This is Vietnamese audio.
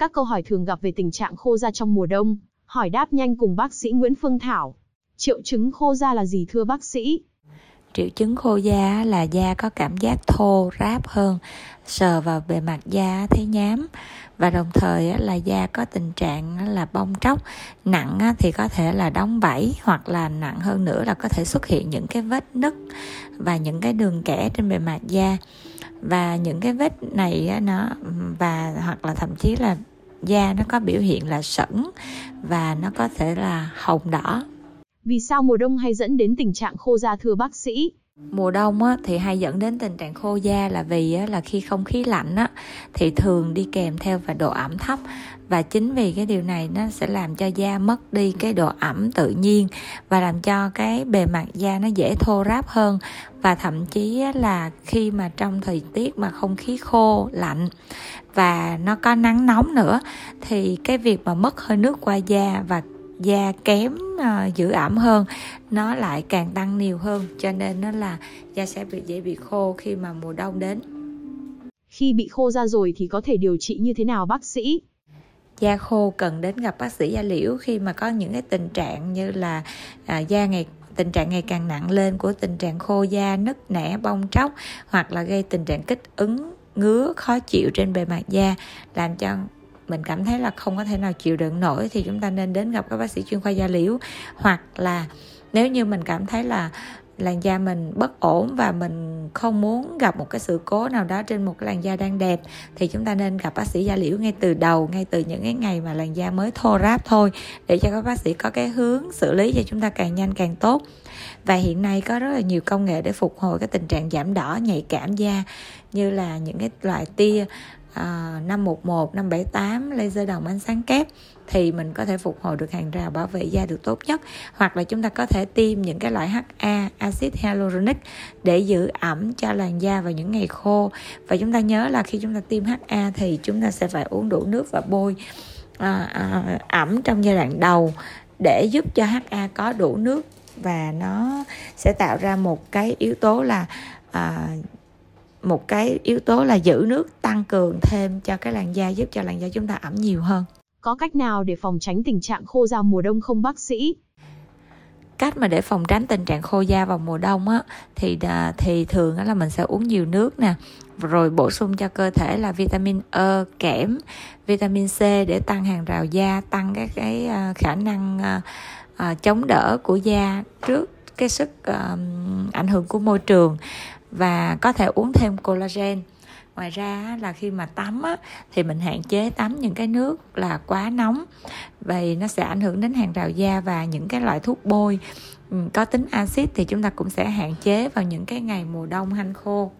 Các câu hỏi thường gặp về tình trạng khô da trong mùa đông, hỏi đáp nhanh cùng bác sĩ Nguyễn Phương Thảo. Triệu chứng khô da là gì thưa bác sĩ? triệu chứng khô da là da có cảm giác thô ráp hơn sờ vào bề mặt da thấy nhám và đồng thời là da có tình trạng là bong tróc nặng thì có thể là đóng vảy hoặc là nặng hơn nữa là có thể xuất hiện những cái vết nứt và những cái đường kẻ trên bề mặt da và những cái vết này nó, và, hoặc là thậm chí là da nó có biểu hiện là sẩn và nó có thể là hồng đỏ vì sao mùa đông hay dẫn đến tình trạng khô da thưa bác sĩ? Mùa đông á, thì hay dẫn đến tình trạng khô da là vì á, là khi không khí lạnh á, thì thường đi kèm theo và độ ẩm thấp. Và chính vì cái điều này nó sẽ làm cho da mất đi cái độ ẩm tự nhiên và làm cho cái bề mặt da nó dễ thô ráp hơn. Và thậm chí là khi mà trong thời tiết mà không khí khô lạnh và nó có nắng nóng nữa thì cái việc mà mất hơi nước qua da và da kém uh, giữ ẩm hơn nó lại càng tăng nhiều hơn cho nên nó là da sẽ bị dễ bị khô khi mà mùa đông đến. Khi bị khô da rồi thì có thể điều trị như thế nào bác sĩ? Da khô cần đến gặp bác sĩ da liễu khi mà có những cái tình trạng như là à, da ngày tình trạng ngày càng nặng lên của tình trạng khô da nứt nẻ bong tróc hoặc là gây tình trạng kích ứng ngứa khó chịu trên bề mặt da làm cho mình cảm thấy là không có thể nào chịu đựng nổi thì chúng ta nên đến gặp các bác sĩ chuyên khoa da liễu. Hoặc là nếu như mình cảm thấy là làn da mình bất ổn và mình không muốn gặp một cái sự cố nào đó trên một cái làn da đang đẹp, thì chúng ta nên gặp bác sĩ da liễu ngay từ đầu, ngay từ những cái ngày mà làn da mới thô ráp thôi, để cho các bác sĩ có cái hướng xử lý cho chúng ta càng nhanh càng tốt. Và hiện nay có rất là nhiều công nghệ để phục hồi cái tình trạng giảm đỏ, nhạy cảm da, như là những cái loại tia à, 511, 578 laser đồng ánh sáng kép thì mình có thể phục hồi được hàng rào bảo vệ da được tốt nhất. Hoặc là chúng ta có thể tiêm những cái loại HA axit hyaluronic để giữ ẩm cho làn da vào những ngày khô. Và chúng ta nhớ là khi chúng ta tiêm HA thì chúng ta sẽ phải uống đủ nước và bôi à, à, ẩm trong giai đoạn đầu để giúp cho HA có đủ nước. Và nó sẽ tạo ra một cái yếu tố là à, một cái yếu tố là giữ nước tăng cường thêm cho cái làn da giúp cho làn da chúng ta ẩm nhiều hơn. Có cách nào để phòng tránh tình trạng khô da mùa đông không bác sĩ? Cách mà để phòng tránh tình trạng khô da vào mùa đông á thì à, thì thường là mình sẽ uống nhiều nước nè rồi bổ sung cho cơ thể là vitamin E, kẽm, vitamin C để tăng hàng rào da, tăng cái cái à, khả năng uh, chống đỡ của da trước cái sức ảnh hưởng của môi trường và có thể uống thêm collagen. Ngoài ra là khi mà tắm á, thì mình hạn chế tắm những cái nước là quá nóng vì nó sẽ ảnh hưởng đến hàng rào da và những cái loại thuốc bôi. Ừ, có tính axit thì chúng ta cũng sẽ hạn chế vào những cái ngày mùa đông hanh khô.